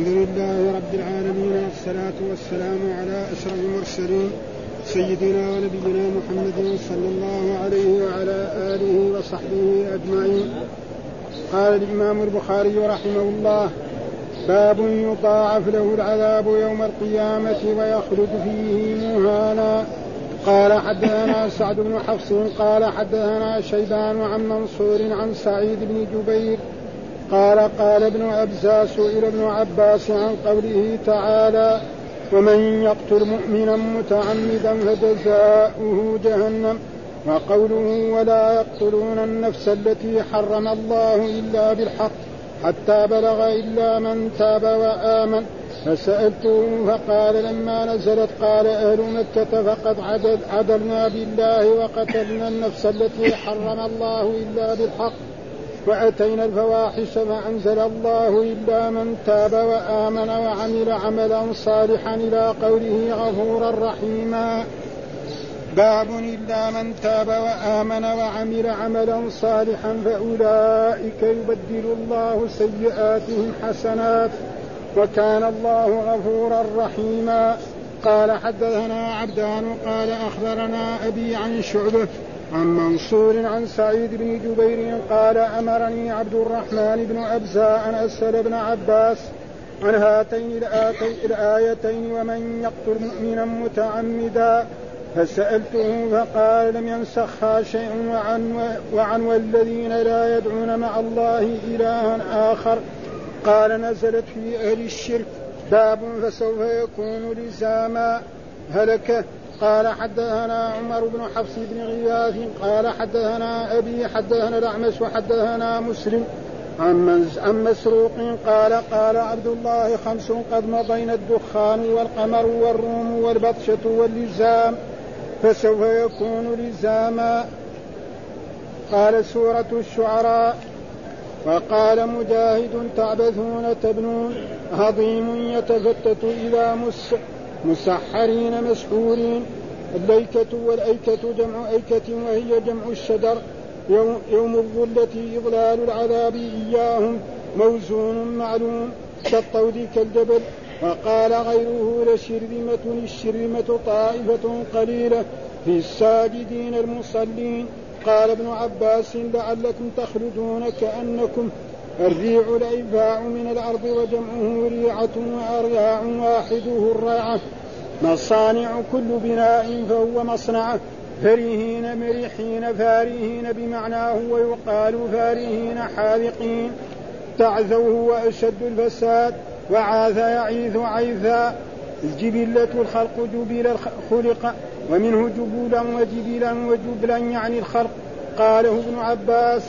الحمد لله رب العالمين والصلاة والسلام على أشرف المرسلين سيدنا ونبينا محمد صلى الله عليه وعلى آله وصحبه أجمعين. قال الإمام البخاري رحمه الله باب يضاعف له العذاب يوم القيامة ويخلد فيه مهانا. قال حدثنا سعد بن حفص قال حدثنا شيبان عن منصور عن سعيد بن جبير قال قال ابن أبزى سئل ابن عباس عن قوله تعالى ومن يقتل مؤمنا متعمدا فجزاؤه جهنم. وقوله ولا يقتلون النفس التي حرم الله إلا بالحق حتى بلغ إلا من تاب وآمن. فسألته فقال لما نزلت؟ قال أهل مكة فقد عدل عدلنا بالله وقتلنا النفس التي حرم الله إلا بالحق وأتينا الفواحش فأنزل الله إلا من تاب وآمن وعمل عملا صالحا إلى قوله غفورا رحيما. باب إلا من تاب وآمن وعمل عملا صالحا فأولئك يبدل الله سيئاتهم حسنات وكان الله غفورا رحيما. قال حدثنا عبدان قال أخبرنا أبي عن شعبة عن منصور عن سعيد بن جبير قال أمرني عبد الرحمن بن ابزى أن أسأل ابن عباس عن هاتين الآيتين ومن يقتل مؤمنا متعمدا فسألته فقال لم ينسخها شيء وعن وعن والذين لا يدعون مع الله إلها آخر. قال نزلت في أهل الشرك باب فسوف يكون لزاما هلك قال حدثنا عمر بن حفص بن غياث قال حدثنا أبي حدثنا الأعمش وحدثنا مسلم عن مسروق قال قال عبد الله خمس قد مضينا الدخان والقمر والروم والبطشة واللزام فسوف يكون لزاما. قال سورة الشعراء وقال مجاهد تعبثون تبنون هضيم يتفتت إلى مس مسحرين مسحورين الليكة والأيكة جمع أيكة وهي جمع الشجر يوم, يوم الظلة إضلال العذاب إياهم موزون معلوم كالطود كالجبل وقال غيره لشرذمة الشرذمة طائفة قليلة في الساجدين المصلين. قال ابن عباس لعلكم تخرجون كأنكم الريع العفاع من الأرض وجمعه ريعة وأرياع واحدة الريعة. مصانع كل بناء فهو مصنعه فرهين مريحين فارهين بمعناه ويقال فارهين حاذقين. تعزوه وأشد الفساد وعاث يعيث عيثا الجبلة الخلق جبل خلق. ومنه جبولا وجبلا وجبلا يعني الخلق. قاله ابن عباس.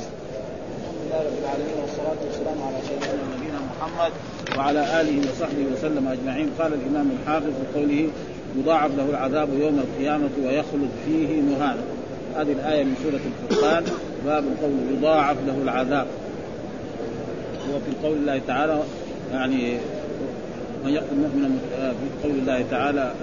لله رب العالمين والصلاة والسلام على سيدنا نبينا محمد وعلى آله وصحبه وسلم أجمعين. قال الإمام الحافظ في قوله يضاعف له العذاب يوم القيامة ويخلد فيه مهانا هذه الآية من سورة الفرقان. باب القول يضاعف له العذاب. وفي قول الله تعالى يعني من يقتل مؤمنا في قول الله تعالى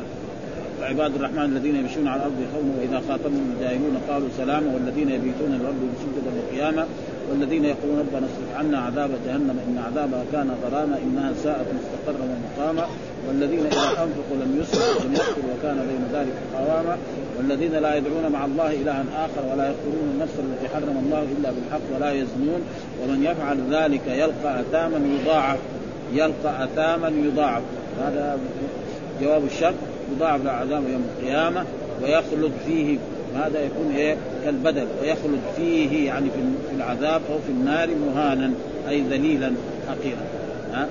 عباد الرحمن الذين يمشون على الأرض خونا وإذا خاطبهم الجاهلون قالوا سلاما والذين يبيتون لربهم سجدا وقياما والذين يقولون ربنا اصرف عنا عذاب جهنم إن عذابها كان غراما إنها ساءت مستقرا ومقاما والذين إذا أنفقوا لم يسرفوا ولم يقتلوا وكان بين ذلك قواما والذين لا يدعون مع الله إلها آخر ولا يقتلون النفس التي حرم الله إلا بالحق ولا يزنون ومن يفعل ذلك يلقى أثاما يضاعف يلقى أثاما يضاعف هذا جواب الشر يضاعف له عذاب يوم القيامة ويخلد فيه هذا يكون إيه؟ كالبدل ويخلد فيه يعني في العذاب أو في النار مهانا أي ذليلا حقيرا. ها؟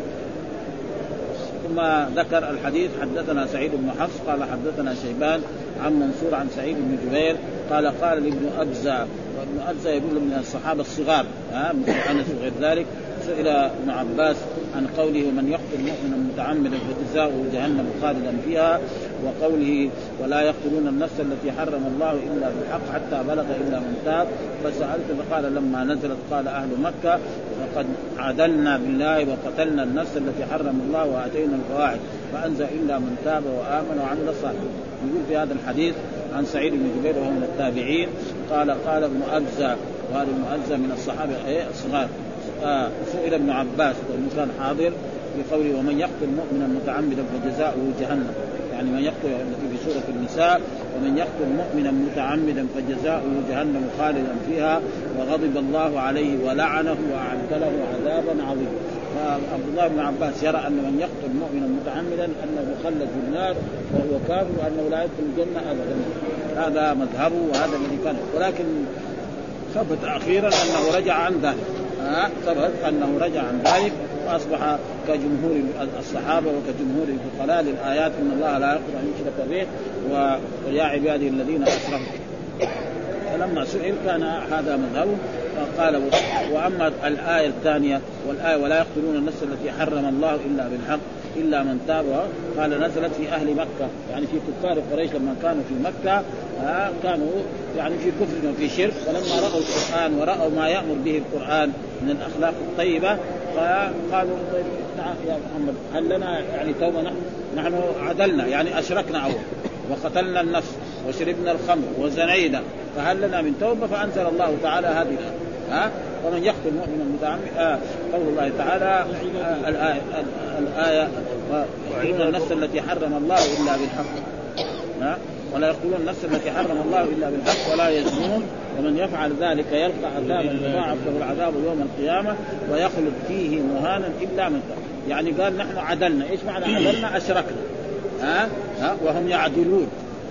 ثم ذكر الحديث حدثنا سعيد بن حفص قال حدثنا شيبان عن منصور عن سعيد بن جبير قال قال لابن أبزة وابن أبزة يقول من الصحابة الصغار ها؟ أنس وغير ذلك. سئل ابن عباس عن قوله ومن يقتل مؤمنا متعمدا فجزاؤه جهنم خالدا فيها وقوله ولا يقتلون النفس التي حرم الله إلا بالحق حتى بلغ إلا من تاب فسألت فقال لما نزلت قال أهل مكة لقد عدلنا بالله وقتلنا النفس التي حرم الله وآتينا الفواحش فأنزل إلا من تاب وآمن وعمل صالحا. يقول في هذا الحديث عن سعيد بن جبير وهو من التابعين قال قال ابن أبزة وهذا ابن من الصحابة الصغار. آه سئل ابن عباس كان حاضر في قوله ومن يقتل مؤمنا متعمدا فجزاؤه جهنم. يعني من يقتل التي في سورة النساء ومن يقتل مؤمنا متعمدا فجزاؤه جهنم خالدا فيها وغضب الله عليه ولعنه وأعد له عذابا عظيما. فعبد الله بن عباس يرى أن من يقتل مؤمنا متعمدا أنه مخلد في النار وهو كافر وأنه لا يدخل الجنة ابدا. هذا مذهبه وهذا الذي كان. ولكن ثبت أخيرا أنه رجع عن ذلك. ثبت أنه رجع عن ذلك وأصبح كجمهور الصحابة وكجمهور الفقهاء للآيات إن الله لا يغفر أن يشرك به ويا عبادي الذين أسرفوا. فلما سئل كان هذا مذهبه قال وأما الآية الثانية والآية ولا يقتلون النفس التي حرم الله إلا بالحق إلا من تاب قال نزلت في أهل مكة. يعني في كفار قريش لما كانوا في مكة كانوا يعني في كفر وفي شرك. فلما رأوا القرآن ورأوا ما يأمر به القرآن من الأخلاق الطيبة فقالوا طيب يا محمد هل لنا يعني توبة؟ نحن نحن عدلنا يعني أشركنا أول وقتلنا النفس وشربنا الخمر وزنينا. فهل لنا من توبة؟ فأنزل الله تعالى هذه الآية. ها؟ ومن يقتل مؤمنا متعمدا آه قول الله تعالى آه الآية الآية يقتلون النفس التي حرم الله إلا بالحق. ها؟ ولا يقتلون النفس التي حرم الله إلا بالحق ولا يزنون. ومن يفعل ذلك يلقى عذابا يضاعف له العذاب يوم القيامة ويخلد فيه مهانا إلا من تاب. يعني قال نحن عدلنا. إيش معنى عدلنا؟ أشركنا. ها؟ ها؟ وهم يعدلون.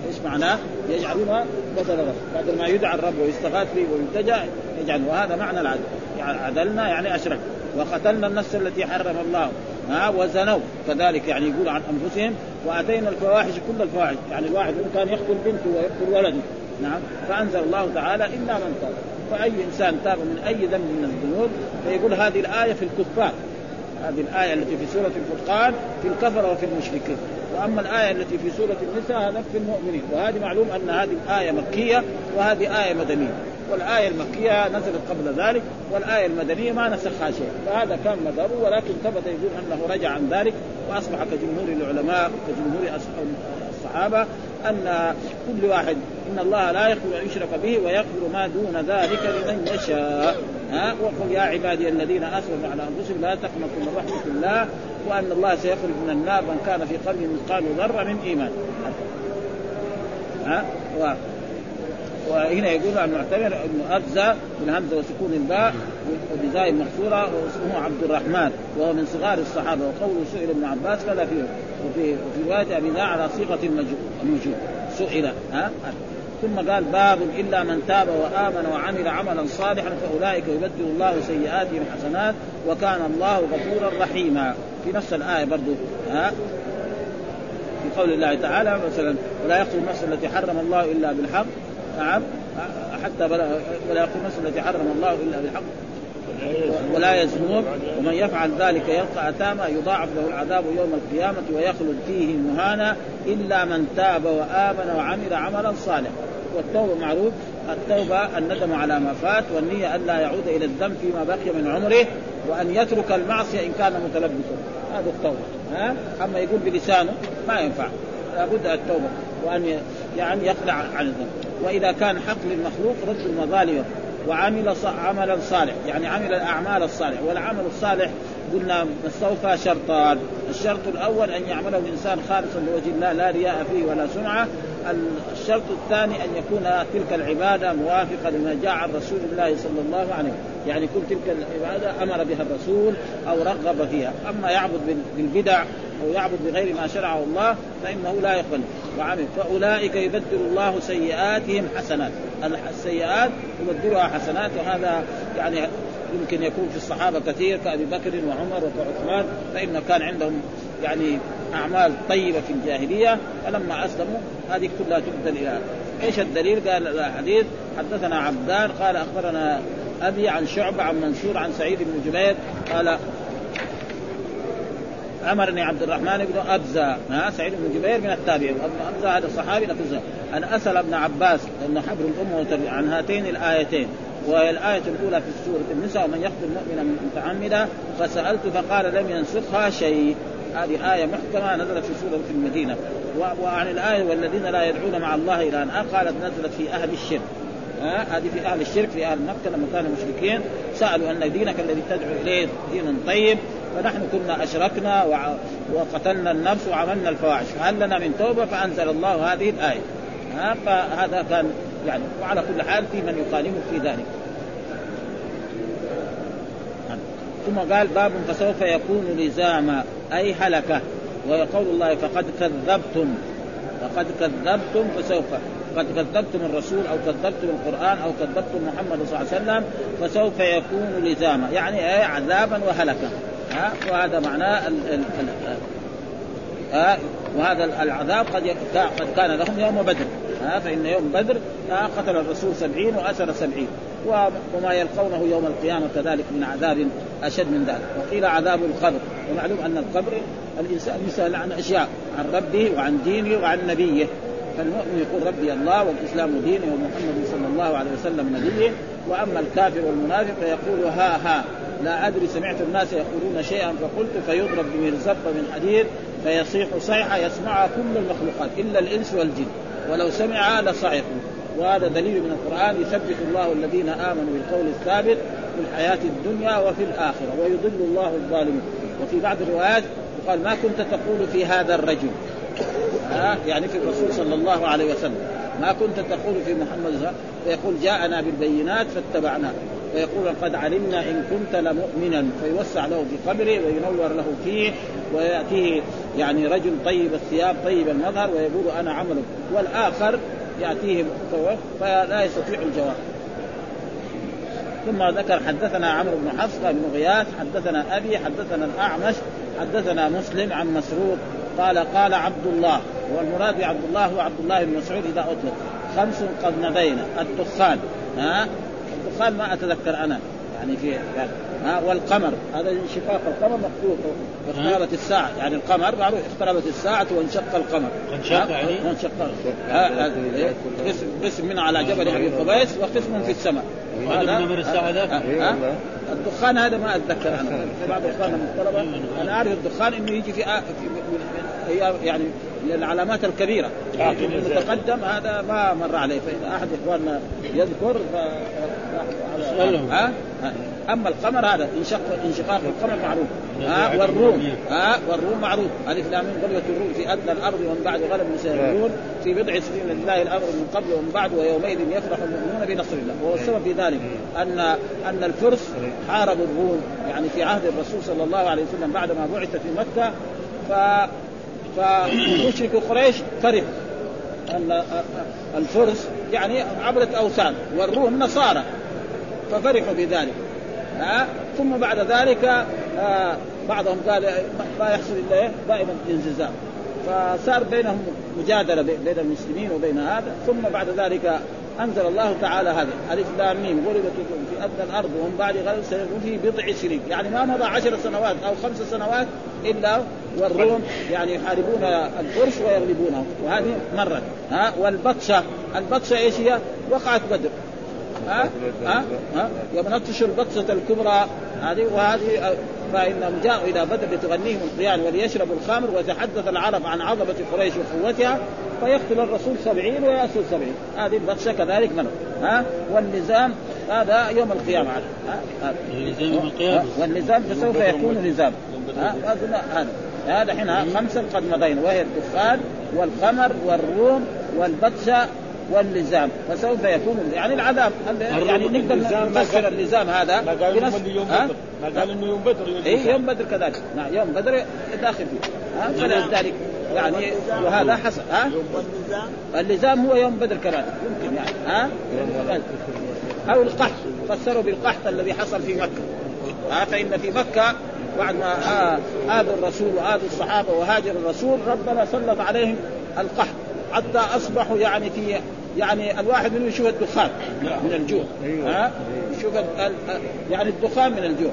إيش معناه؟ يجعلونها بدل الرب، بعد ما يدعى الرب ويستغاث به ويلتجا يجعل. وهذا معنى العدل، يعني عدلنا يعني اشرك، وقتلنا النفس التي حرم الله. ها وزنوا. كذلك يعني يقول عن أنفسهم وأتينا الفواحش كل الفواحش، يعني الواحد كان يقتل بنته ويقتل ولده، نعم، فأنزل الله تعالى إلا من تاب، فأي إنسان تاب من أي ذنب من الذنوب فيقول هذه الآية في الكفار، هذه الآية التي في سورة الفرقان في الكفرة وفي المشركين. وأما الآية التي في سورة النساء هذا في المؤمنين. وهذه معلوم أن هذه الآية مكية وهذه آية مدنية. والآية المكية نزلت قبل ذلك والآية المدنية ما نسخها شيء. فهذا كان مذهبه ولكن ثبت يقول أنه رجع عن ذلك. وأصبح كجمهور العلماء كجمهور الصحابة أن كل واحد إن الله لا يغفر أن يشرك به ويغفر ما دون ذلك لمن يشاء. ها؟ وقل يا عبادي الذين أسرفوا على أنفسهم لا تقنطوا من رحمة الله وأن الله سيخرج من النار من كان في قلبه مثقال ذرة من إيمان. ها. وهنا يقول عن معتمر إنه أجزى بالهمزه وسكون الباء وبزاي مكسورة واسمه عبد الرحمن وهو من صغار الصحابة. وقوله سئل ابن عباس فلا فيه. وفي وفي رواية أبي على صيغة النجوم سئل ها؟ ثم قال باب إلا من تاب وآمن وعمل عملا صالحا فأولئك يبدل الله سيئاتهم حسنات وكان الله غفورا رحيما. في نفس الآية برضو ها؟ في قول الله تعالى مثلا ولا يقتل النفس التي حرم الله إلا بالحق نعم حتى ولا يقتل النفس التي حرم الله إلا بالحق ولا يزنون ومن يفعل ذلك يلقى أثاما يضاعف له العذاب يوم القيامة ويخلد فيه مهانا إلا من تاب وآمن وعمل عملا صالحا. والتوبة معروف التوبة الندم على ما فات والنية أن لا يعود إلى الذنب فيما بقي من عمره وأن يترك المعصية إن كان متلبسا. هذا التوبة ها؟ أما يقول بلسانه ما ينفع. لابد التوبة وأن يعني يخلع عن الذنب. وإذا كان حق للمخلوق رد المظالم وعمل عملا صالح يعني عمل الأعمال الصالح والعمل الصالح قلنا استوفى شرطان. الشرط الأول أن يعمله الانسان خالصا لوجه الله لا رياء فيه ولا سمعة. الشرط الثاني أن يكون تلك العبادة موافقة لما جاء عن رسول الله صلى الله عليه وسلم. يعني كل تلك العبادة أمر بها الرسول أو رغب فيها. أما يعبد بالبدع أو يعبد بغير ما شرعه الله فإنه لا يقبل وعمل. فأولئك يبدل الله سيئاتهم حسنات. السيئات يبدلها حسنات وهذا يعني يمكن يكون في الصحابة كثير كأبي بكر وعمر وعثمان فإن كان عندهم يعني أعمال طيبة في الجاهلية فلما أسلموا هذه كلها تبدل إلى إيش الدليل؟ قال الحديث حدثنا عبدان قال أخبرنا أبي عن شعبة عن منصور عن سعيد بن جبير قال أمرني عبد الرحمن بن أبزة سعيد بن جبير من التابعين أبزة هذا الصحابي لفظه أن أسأل ابن عباس لأنه حبر الامه عن هاتين الآيتين والآية الأولى في سورة النساء ومن يقتل مؤمنا متعمدا فسألت فقال لم ينسخها شيء. هذه آية محكمة نزلت في سورة في المدينة وعن الآية والذين لا يدعون مع الله إلى أن قالت نزلت في أهل الشرك. هذه في أهل الشرك في أهل مكة لما كانوا مشركين. سألوا أن دينك الذي تدعو إليه دين طيب. فنحن كنا أشركنا وقتلنا النفس وعملنا الفواحش. فهل لنا من توبة؟ فأنزل الله هذه الآية. فهذا كان يعني وعلى كل حال في من يخالفه في ذلك. ثم قال باب فسوف يكون لزاما أي هلكه ويقول الله فقد كذبتم. فقد كذبتم فسوف قد كذبتم الرسول أو كذبتم القرآن أو كذبتم محمد صلى الله عليه وسلم فسوف يكون لزاما. يعني إيه؟ عذابا وهلكا. ها؟ وهذا معناه ال ال ال ها؟ وهذا العذاب قد قد كان لهم يوم بدر. ها فإن يوم بدر قتل الرسول سبعين وأسر سبعين. وما يلقونه يوم القيامة كذلك من عذاب أشد من ذلك. وقيل عذاب القبر. ومعلوم أن القبر الإنسان يسأل عن أشياء عن ربه وعن دينه وعن نبيه. فالمؤمن يقول ربي الله والإسلام ديني ومحمد صلى الله عليه وسلم نبيه. وأما الكافر والمنافق فيقول ها ها لا أدري سمعت الناس يقولون شيئا فقلت فيضرب بمرزبه من حديد فيصيح صيحة يسمعها كل المخلوقات إلا الإنس والجن. ولو سمع لصعقوا وهذا دليل من القرآن يثبت الله الذين آمنوا بالقول الثابت في الحياة الدنيا وفي الآخرة ويضل الله الظالمين. وفي بعض الروايات قال ما كنت تقول في هذا الرجل. ها؟ يعني في الرسول صلى الله عليه وسلم. ما كنت تقول في محمد فيقول جاءنا بالبينات فاتبعناه ويقول قد علمنا إن كنت لمؤمنا فيوسع له في قبره وينور له فيه ويأتيه يعني رجل طيب الثياب طيب المظهر ويقول أنا عملك والآخر يأتيه فلا يستطيع الجواب. ثم ذكر حدثنا عمرو بن حفص بن غياث حدثنا أبي حدثنا الأعمش حدثنا مسلم عن مسروق قال قال عبد الله والمراد بعبد الله هو عبد الله بن مسعود إذا أطلق. خمس قد مضينا الدخان ها؟ الدخان ما أتذكر أنا. يعني في ها والقمر. هذا انشقاق القمر مخلوق واقتربت الساعة. يعني القمر معروف اقتربت الساعة وانشق القمر. انشق يعني؟ وانشق قسم قسم من على جبل أبي قبيس وقسم في السماء. وهذا من الساعة ذاك الدخان هذا ما أتذكر أنا. بعض اخواننا المحترمه أنا أعرف الدخان إنه يجي في, في يعني من العلامات الكبيره لكن المتقدم هذا ما مر عليه. فاذا أحد إخواننا يذكر ف... ها؟ أما القمر هذا انشق انشقاق القمر معروف. ها؟ والروم. ها؟ والروم معروف. ألف لام غلبة الروم في أدنى الأرض ومن بعد غلب سيغلبون في بضع سنين لله الامر من قبل ومن بعد ويومئذ يفرح المؤمنون بنصر الله. وهو السبب في ذلك. ان أن الفرس حاربوا الروم يعني في عهد الرسول صلى الله عليه وسلم بعد ما بعث في مكة ف فمشرك قريش فرحوا. ان الفرس يعني عبدت أوثان والروم نصارى ففرحوا بذلك. ها؟ ثم بعد ذلك آه بعضهم قال ما يحصل إلا إيه؟ دائما انززام فصار بينهم مجادلة بين المسلمين وبين هذا. ثم بعد ذلك أنزل الله تعالى هذا. ألف لام ميم. غلبت في ادنى الأرض وهم بعد غلب سيكون في بضع سنين. يعني ما مضى عشر سنوات أو خمس سنوات إلا والروم يعني يحاربون الفرس ويغلبونهم وهذه مرت. ها؟ والبطشة. البطشة إيش هي؟ وقعت بدر. ها؟ ها؟ ها؟ البطشة الكبرى هذه وهذه فإنهم جاءوا إلى بدر لتغنيهم القيان وليشربوا الخمر ويتحدث العرب عن عظمة قريش وقوتها فيقتل الرسول سبعين ويأسر سبعين. هذه البطشة كذلك من ها؟ والنظام هذا يوم القيامة ها؟ النظام يوم القيامة؟ والنظام فسوف يكون نظام هذا. هذا حين خمسا قد مضينا وهي الدخان والقمر والروم والبطشة واللزام فسوف يكون يعني العذاب يعني نقدر نفسر اللزام هذا ما قال يوم بدر. ما قال إنه يوم بدر يوم اي يوم بدر كذلك. نعم يوم بدر داخل فيه. ها فلذلك يعني وهذا حصل. ها؟ اللزام؟ هو يوم بدر كذلك. يمكن يعني. ها؟ أو القحط. فسروا بالقحط الذي حصل في مكة. ها فإن في مكة بعد ما آذوا الرسول وآذوا الصحابة وهاجر الرسول ربنا سلط عليهم القحط حتى أصبحوا يعني في يعني الواحد منهم يشوف الدخان من الجوع. ها؟ يشوف يعني الدخان من الجوع.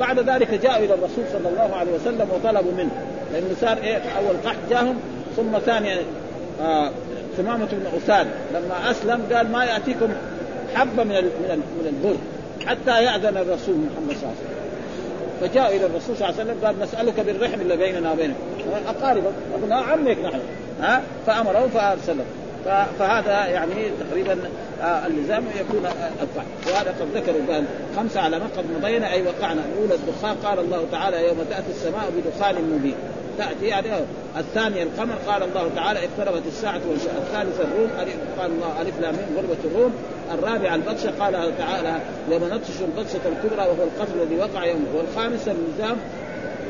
بعد ذلك جاءوا إلى الرسول صلى الله عليه وسلم وطلبوا منه. لأنه صار إيه؟ أول قحط جاهم ثم ثانيا آه ثمامة بن أساد لما أسلم قال ما يأتيكم حبة من من من البر حتى يأذن الرسول محمد صلى الله عليه وسلم. فجاء إلى الرسول صلى الله عليه وسلم قال نسألك بالرحم اللي بيننا وبينك. أقاربك. قلنا عمك نحن. ها؟ فامره فارسله ف- فهذا يعني تقريبا آه، اللزام يكون آه، الفعل وهذا قد ذكروا قال خمسة علامات قد مضينا أي وقعنا. الاولى الدخان قال الله تعالى يوم تأتي السماء بدخان مبين. تأتي يعني آه. الثانية القمر قال الله تعالى اقتربت الساعة وانشاء الثالثة الروم ألف- قال الله ألف لام غلبت الروم. الرابعة البطشة قال تعالى يوم نبطش البطشة الكبرى وهو القتل الذي وقع يوم والخامسة اللزام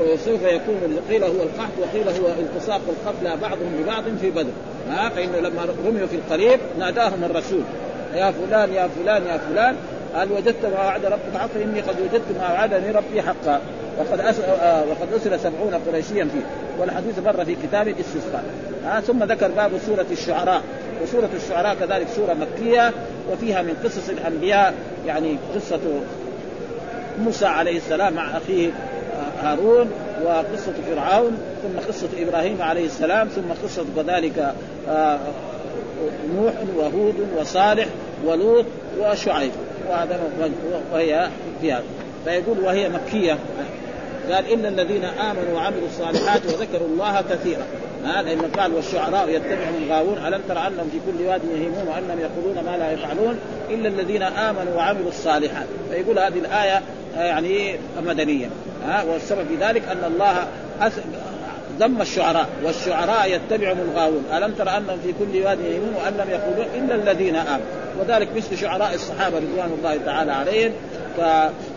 وسوف يكون قيل هو القحط وقيل هو التصاق القتلى بعضهم ببعض في بدر. ها؟ فإنه لما رميوا في القريب ناداهم الرسول. يا فلان يا فلان يا فلان. هل وجدت ما وعد ربك حقا إني قد وجدت ما وعدني ربي حقا. وقد أس... آه وقد أسر سبعون قريشيا فيه. والحديث مر في كتاب الاستسقاء. آه ثم ذكر باب سورة الشعراء. وسورة الشعراء كذلك سورة مكية وفيها من قصص الأنبياء يعني قصة موسى عليه السلام مع أخيه. هارون وقصة فرعون ثم قصة إبراهيم عليه السلام ثم قصة كذلك آه، نوح وهود وصالح ولوط وشعيب. وهذا وهي في هذا. فيقول وهي مكية. قال إلا الذين آمنوا وعملوا الصالحات وذكروا الله كثيرا. ها لأنه قال والشعراء يتبعهم الغاوون ألم تر أنهم في كل واد يهيمون وأنهم يقولون ما لا يفعلون؟ إلا الذين آمنوا وعملوا الصالحات. فيقول هذه الآية آه، يعني مدنية ها والسبب في ذلك أن الله ذم الشعراء والشعراء يتبعهم الغاوون. ألم تر أنهم في كل واد يهيمون وأن لم يقولون إلا الذين آمنوا. وذلك مثل شعراء الصحابة رضوان الله تعالى عليهم.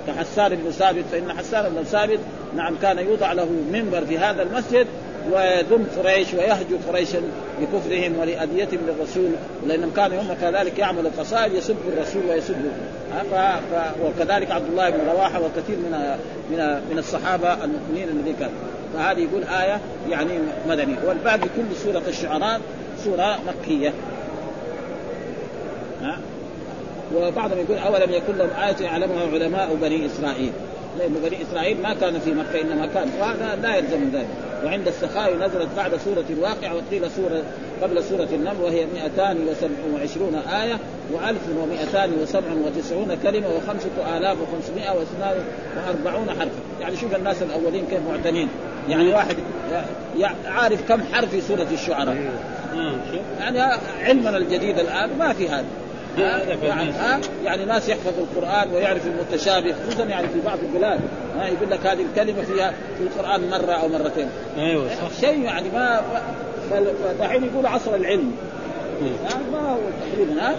كحسان بن ثابت فإن حسان بن ثابت نعم كان يوضع له منبر في هذا المسجد ويذم قريش ويهجو قريشا بكفرهم ولأذيتهم للرسول لأنهم كانوا هم كذلك يعملوا قصائد يسبوا الرسول ويسبوا ها، ف... ف... وكذلك عبد الله بن رواحة وكثير من من من الصحابة المؤمنين الذين كانوا. فهذه يقول آية يعني مدني والباقي كل سورة الشعراء سورة مكية. وبعضهم يقول أولم يكن لهم آية يعلمها علماء بني إسرائيل. لأن بني إسرائيل ما كانوا في مكة إنما كان. وهذا لا يلزم من ذلك. وعند السخاوي نزلت بعد سورة الواقع وقيل سورة قبل سورة النمل وهي 227 آية و1297 كلمة وخمسة آلاف وخمسمائة واثنان وأربعون حرفا. يعني شوف الناس الأولين كيف معتنين. يعني واحد عارف كم حرف في سورة الشعراء. آه، شوف. يعني علمنا الجديد الآن ما في هذا. يعني. ها؟ يعني ناس يحفظوا القرآن ويعرف المتشابه خصوصا يعني في بعض البلاد ها يقول لك هذه الكلمة فيها في القرآن مرة أو مرتين أيوه صح شيء يعني ما فدحين يقول عصر العلم. ها؟ ما هو تقريبا؟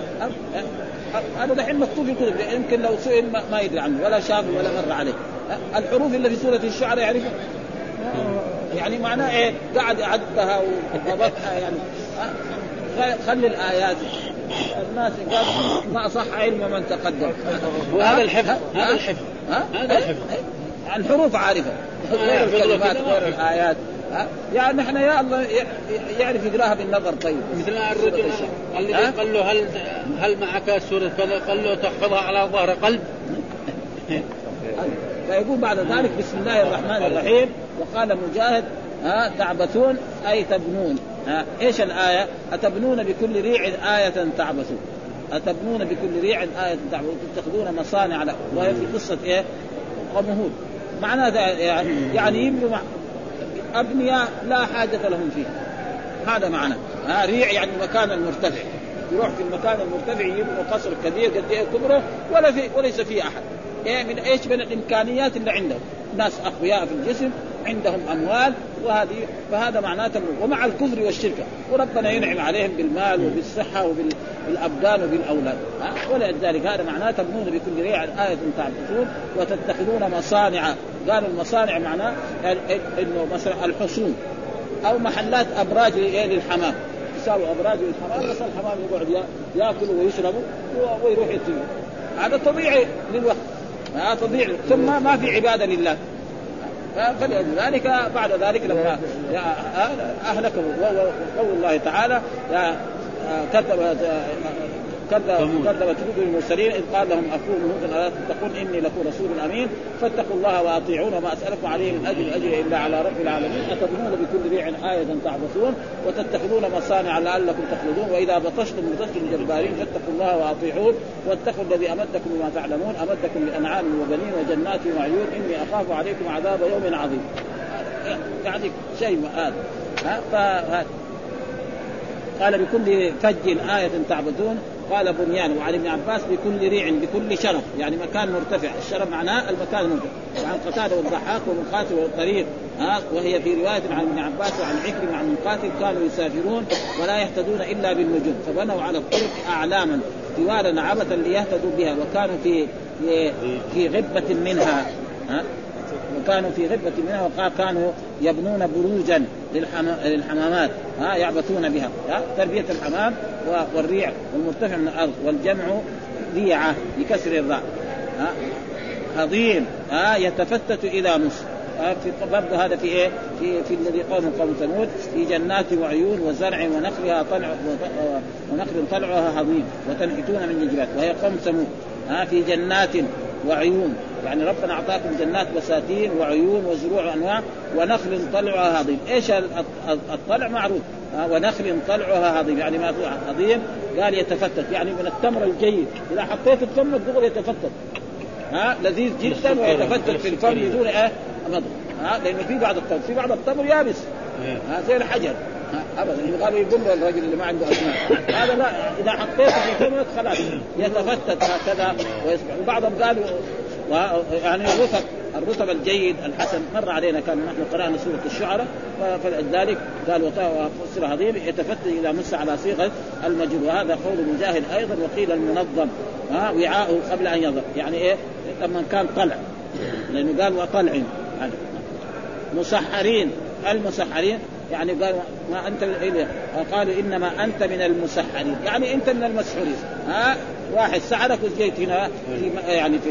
هذا دحين مكتوب كتب يمكن لو سئل ما, يدري عنه ولا شاف ولا مر عليه؟ الحروف اللي في سورة الشعر يعرفها يعني معناه إيه قاعد يعدها وضبطها يعني خلي الآيات. الناس قال ما صح علم من تقدم. وهذا الحفظ؟ هذا الحفظ؟ هذا الحفظ. الحروف عارفة. غير له الكلمات. غير الآيات؟ يعني نحن يا الله يعرف يقراها بالنظر طيب. مثل الرجل الذي ها؟ قال له هل هل معك سورة كذا؟ قال له تحفظها على ظهر قلب. فيقول بعد ذلك بسم الله الرحمن الرحيم وقال مجاهد ها؟ تعبثون أي تبنون. إيش الآية؟ أتبنون بكل ريع آية تعبثون. أتبنون بكل ريع آية تعبثون. تتخذون مصانع له. وهي في قصة إيه؟ قوم هود. معناه يعني يعني يبنوا أبنياء لا حاجة لهم فيها هذا معنى. ها ريع يعني المكان المرتفع يروح في المكان المرتفع يبنوا قصر كبير قد إيه؟ كبره. ولا في وليس فيه أحد. إيه من إيش؟ من الإمكانيات اللي عندهم ناس أقوياء في الجسم. عندهم أموال وهذه فهذا معناته. ومع الكفر والشرك وربنا ينعم عليهم بالمال وبالصحة وبالابدان وبالأولاد؟ ولذلك هذا معناه تبنون بكل ريع آية تعبثون وتتخذون مصانع قالوا المصانع معناه إنه مثلا الحصون أو محلات أبراج؟ للحمام يساوي أبراج للحمام بس الحمام يقعد يا- ياكل ويشرب ويروح يتجه هذا طبيعي للوقت هذا طبيعي ثم ما في عبادة لله فلذلك بعد ذلك لما أهلكه. قول الله تعالى يا كذب كذب كذبت رسل المرسلين إذ قال لهم أخوهم هود ألا تتقون إني لكم رسول أمين؟ فاتقوا الله وأطيعون وما أسألكم عليه من أجر اجري إلا على رب العالمين. اتبنون بكل ريع آية تعبثون وتتخذون مصانع لعلكم تخلدون وإذا بطشتم بطشتم جبارين فاتقوا الله وأطيعون واتقوا الذي أمدكم بما تعلمون أمدكم بانعام وبنين وجنات وعيون إني أخاف عليكم عذاب يوم عظيم. يعني شيء هذا. ها؟ فهذا. قال بكل فج آية تعبدون قال بنيان وعن ابن عباس بكل ريع بكل شرف يعني مكان مرتفع الشرف معناه المكان المرتفع. وعن قتادة والضحاك والمقاتل والطريق ها وهي في رواية عن ابن عباس وعن عكرمة عن المقاتل كانوا يسافرون ولا يهتدون إلا بالنجوم فبنوا على الطرق أعلاما طوالا عبثا ليهتدوا بها وكانوا في في غبة منها ها وكانوا في غبة منها وقال كانوا يبنون بروجا. للحمامات. ها يعبثون بها. ها تربية الحمام والريع والمرتفع من الأرض والجمع ريعة بكسر الراء. ها عظيم. ها يتفتت إلى نصف في برضه هذا في إيه؟ في في الذي قوم قوم ثمود في جنات وعيون وزرع ونخلها طلع ونخل طلعها هضيم وتنحتون من الجبال وهي قوم ثمود. ها في جنات وعيون. يعني ربنا أعطاكم جنات بساتين وعيون وزروع وأنواع ونخل طلعها هضيم، إيش الطلع معروف. ونخل طلعها هضيم. يعني ما هضيم قال يتفتت. يعني من التمر الجيد. إذا حطيت التمر الدغري يتفتت. ها لذيذ جدا ويتفتت في الفم بدون إيه؟ مضغ ها لأنه في بعض التمر في بعض التمر يابس. إيه. ها زي الحجر. ابدا. قالوا يقول الرجل اللي ما عنده أسنان. هذا لا إذا حطيته في فمك خلاص. يتفتت هكذا ويصبح وبعضهم قالوا يعني الرطب الرطب الجيد الحسن مر علينا. كان نحن قرأنا سورة الشعراء. فلذلك قال وفسر هذه يتفتت إذا مس على صيغة المجهول. وهذا قول مجاهد أيضا وقيل المنظم. ها وعاءه قبل أن يضع يعني إيه؟ لما كان طلع. لأنه قال وطلع. مسحرين. المسحرين يعني قال ما أنت قالوا إنما أنت من المسحرين. يعني أنت من المسحورين. ها؟ واحد سحرك وجيت هنا في يعني في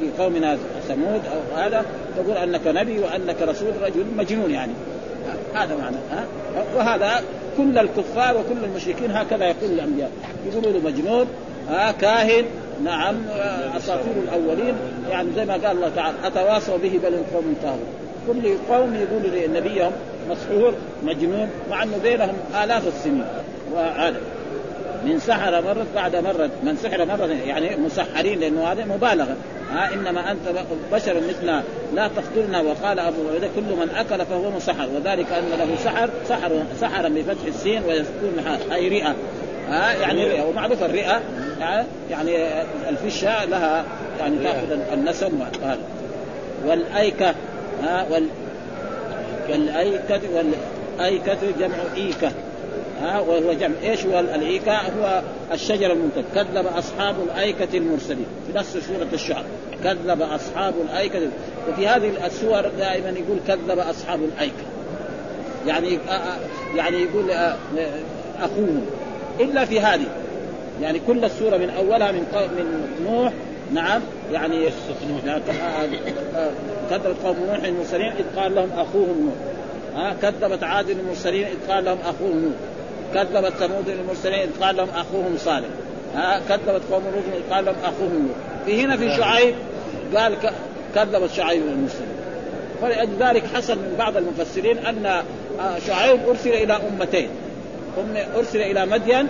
في قومنا ثمود أو هذا تقول أنك نبي وأنك رسول رجل مجنون يعني. هذا معنى ها؟ وهذا كل الكفار وكل المشركين هكذا يقول الأنبياء. يقولوا له مجنون ها؟ كاهن. نعم أساطير الأولين. يعني زي ما قال الله تعالى أتواصوا به بل قوم طاغوا كل قوم يقول لنبيهم مسحور مجنون مع إنه بينهم آلاف السنين. وهذا من سحر مرة بعد مرة من سحر مرة يعني مسحرين لأنه هذا مبالغة. ها إنما أنت بشر مثلنا لا تقتلنا. وقال أبو عبيدة كل من أكل فهو مسحر. وذلك أن له سحر سحر سحرا بفتح السين ويسكون أي رئة. ها يعني رئة ومعروف الرئة. يعني الفشة لها يعني تأخذ النسم وهذا. والأيكة ها وال والأيكة والأيكة جمع إيكة. ها وهو جمع. إيش هو الإيكة؟ هو الشجر الممتد كذب أصحاب الأيكة المرسلين. في نفس سورة الشعر. كذب أصحاب الأيكة. وفي هذه السور دائما يقول كذب أصحاب الأيكة. يعني يعني يقول أخوهم. إلا في هذه. يعني كل السورة من أولها من من نوح نعم يعني كذبت قوم نوح المرسلين إذ قال لهم أخوهم نوح. ها كذبت عاد المرسلين إذ قال لهم أخوهم نوح. كذبت ثمود المرسلين إذ قال لهم أخوهم صالح. ها كذبت قوم لوط إذ قال لهم أخوهم لوط في هنا في شعيب قال كذبت شعيب المرسلين. فلذلك حصل من بعض المفسرين أن آه، شعيب أرسل إلى أمتين. أرسل إلى مدين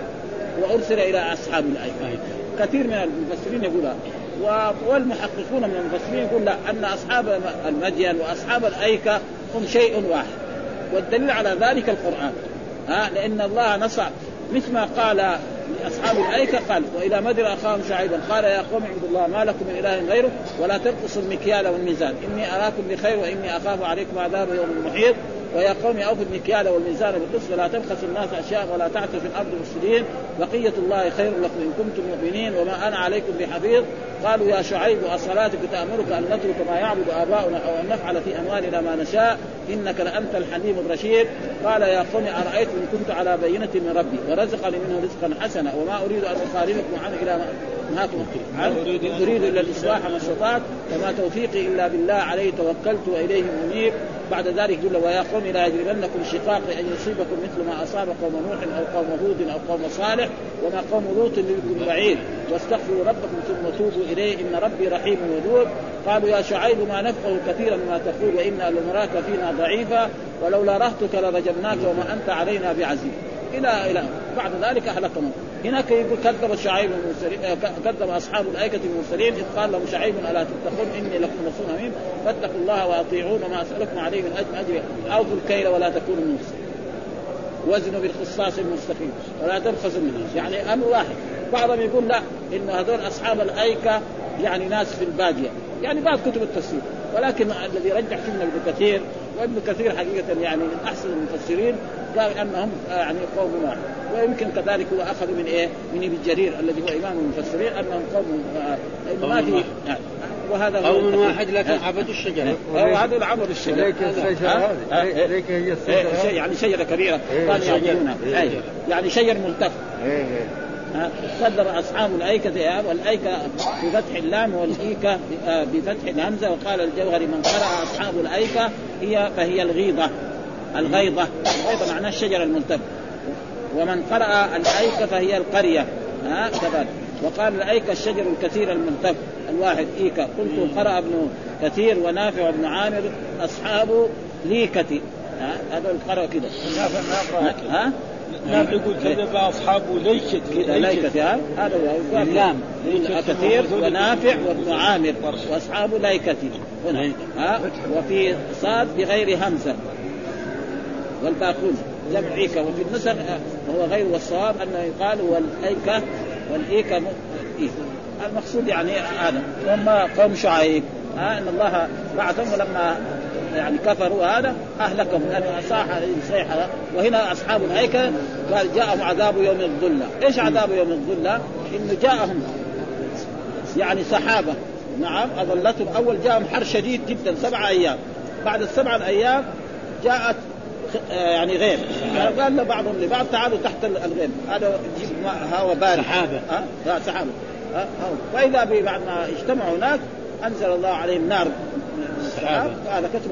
وأرسل إلى أصحاب الايكه كثير من المفسرين يقول والمحققون من المفسرين يقول لا أن أصحاب المدين وأصحاب الايكه هم شيء واحد. والدليل على ذلك القرآن. ها لأن الله نصع مثل ما قال لاصحاب الايكه قال وإلى مدر أخاهم شعيبا قال يا قوم اعبدوا الله ما لكم من إله غيره ولا تنقصوا المكيال والميزان. إني أراكم بخير وإني أخاف عليكم عذاب يوم محيط. ويا قوم اوفوا المكيال والميزان بالقسط ولا تبخسوا الناس أشياءهم ولا تعثوا في الأرض مفسدين. بقية الله خير لكم إن كنتم مؤمنين. وما أنا عليكم بحفيظ. قالوا يا شعيب أصلاتك تأمرك أن نترك ما يعبد آباؤنا أو أن نفعل في أموالنا ما نشاء؟ إنك لأنت الحليم الرشيد. قال يا قوم ارايت إن كنت على بينة من ربي؟ ورزقني منه رزقا حسنا. وما أريد أن اخالفكم عنه إلى نهاكم عنه اريد إلا الإصلاح ما استطعت وما توفيقي إلا بالله عليه توكلت وإليه منيب بعد ذلك يقول ويا قوم لا يجرمنكم شقاق أن يصيبكم مثل ما أصاب قوم نوح أو قوم هود أو قوم صالح وما قوم لوط منكم بعيد واستغفروا ربكم ثم توبوا إليه إن ربي رحيم ودود. قالوا يا شعيب ما نفقه كثيرا مما تقول وإنا لنراك فينا ضعيفا. ولولا رهتك لرجمناك وما أنت علينا بعزيز. إلى إلى بعد ذلك اهلكهم هناك يقول كذب شعيب المرسلين آه، كذب أصحاب الأيكة المرسلين إذ قال لهم شعيب ألا تتقون؟ إني لكم رسول أمين. فاتقوا الله وأطيعون وما أسألكم عليه من اجر أجر. أوفوا الكيل ولا تكونوا المرسلين وزنوا بالقصاص المستقيم. ولا تبخسوا الناس. يعني أمر واحد. بعضهم يقول لا إن هذول أصحاب الأيكة يعني ناس في البادية. يعني بعض كتب التفسير. ولكن الذي رجح فيه ابن كثير وابن كثير حقيقة يعني من أحسن المفسرين قال أنهم يعني قوم واحد. ويمكن كذلك هو أخذ من إيه؟ من ابن جرير الذي هو إمام المفسرين أنهم قوم آه ما في يعني وهذا قوم واحد لكن عبدوا الشجرة. هذا. عبدوا الشجره ليك الشجره هذه ليك هي الشجرة. يعني شجرة كبيرة. كانوا يعبدونها يعني شجر ملتف. صدر أصحاب الأيكة والأيكة بفتح اللام والايكه بفتح الهمزة وقال الجوهري من قرأ أصحاب الأيكة هي فهي الغيضه الغيضه الغيضه معناها الشجر الملتف ومن قرأ الأيكة فهي القرية. ها كذلك وقال الأيكة الشجر الكثير الملتف الواحد أيكة قلت قرأ ابن كثير ونافع وابن عامر أصحاب ليكة. هذول قرأوا كده. ها؟ نعم يقول كذب أصحاب ليكة كذا ليكة هذا هو اللام كثير ونافع وابن عامر واصحاب ليكت هنا. ها. وفي صاد بغير همزة. والباقون. جمع عيكة وفي النسخ وهو غير والصواب انه يقال والأيكة والإيكة. المقصود يعني هذا. هم قوم شعيب. إن الله بعثهم ولما يعني كفروا هذا أهلكهم. لأنه صاح صيحه وهنا أصحاب الهيكل قال جاءهم عذاب يوم الظلة، إيش عذاب يوم الظلة؟ إنه جاءهم يعني سحابه نعم أظلتهم. أول جاءهم حر شديد جدا سبع أيام. بعد السبع الأيام جاءت يعني غيم قال بعضهم لبعض تعالوا تحت الغيم. هذا يجيب هواء بارد سحابه ها؟ سحابه فاذا بعد ما اجتمعوا هناك أنزل الله عليهم نار السحاب هذا. كتب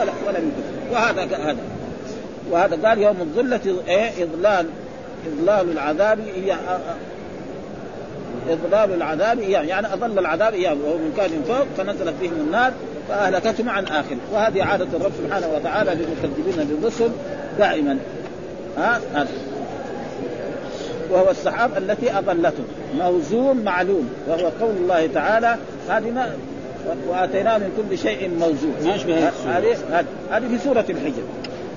ولا ولم يكتب وهذا هذا. وهذا قال يوم الظلة إيه؟ اضلال اضلال العذاب هي اضلال العذاب إياه. يعني اضل العذاب إياه. وهو من كان فوق فنزلت بهم النار فاهلكتهم عن آخر. وهذه عادة الرب سبحانه وتعالى للمكذبين بالرسل دائما. ها؟ هذا. وهو السحاب التي اضلته موزون معلوم. وهو قول الله تعالى. هذه ما وآتيناه من كل شيء موزون. ما يشبه هذه هذه في سورة الحجر.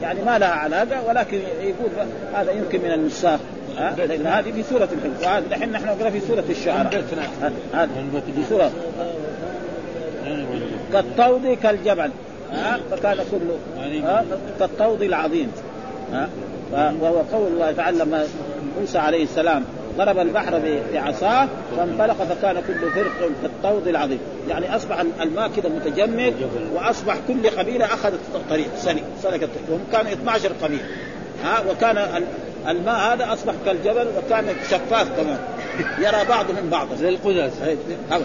يعني ما لها علاقة ولكن يقول هذا يمكن من النساخ لأن هذه في سورة الحجر. وهذا الحين نحن نقرأ في سورة الشعراء. هذا في سوره كالطود كالجبل. فكان كله كالطود العظيم. وهو قول الله تعالى لما موسى عليه السلام ضرب البحر بعصاه فانطلق فكان كل فرق كالطود العظيم. يعني أصبح الماء كده متجمد وأصبح كل قبيلة أخذت الطريق سلك سلكت وهم كانوا 12 قبيلة. ها وكان الماء هذا أصبح كالجبل وكان شفاف كمان. يرى بعضهم بعضا. زي القزاز. ها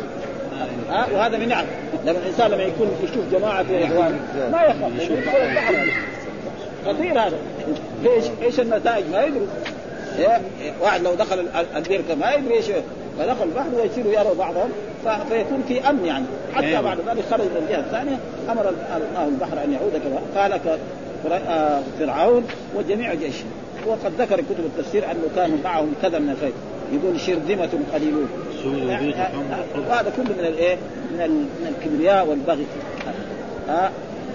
وهذا من نعم. لما الإنسان لما يكون يشوف جماعة في اخوان ما يخاف. خطير هذا. إيش إيش النتائج ما يدري؟ واحد لو دخل البركه ما يدري إيش فدخل البحر ويصيروا يروا بعضهم فيكون في أمن يعني. حتى بعد ذلك خرج من الجهة الثانية أمر الله البحر أن يعود كما قال فرعون وجميع جيشه وقد ذكر كتب التفسير أنه كانوا معهم كذا من الخير. يقول شرذمة قليلون. وهذا كله من الايه؟ من الكبرياء والبغي. ها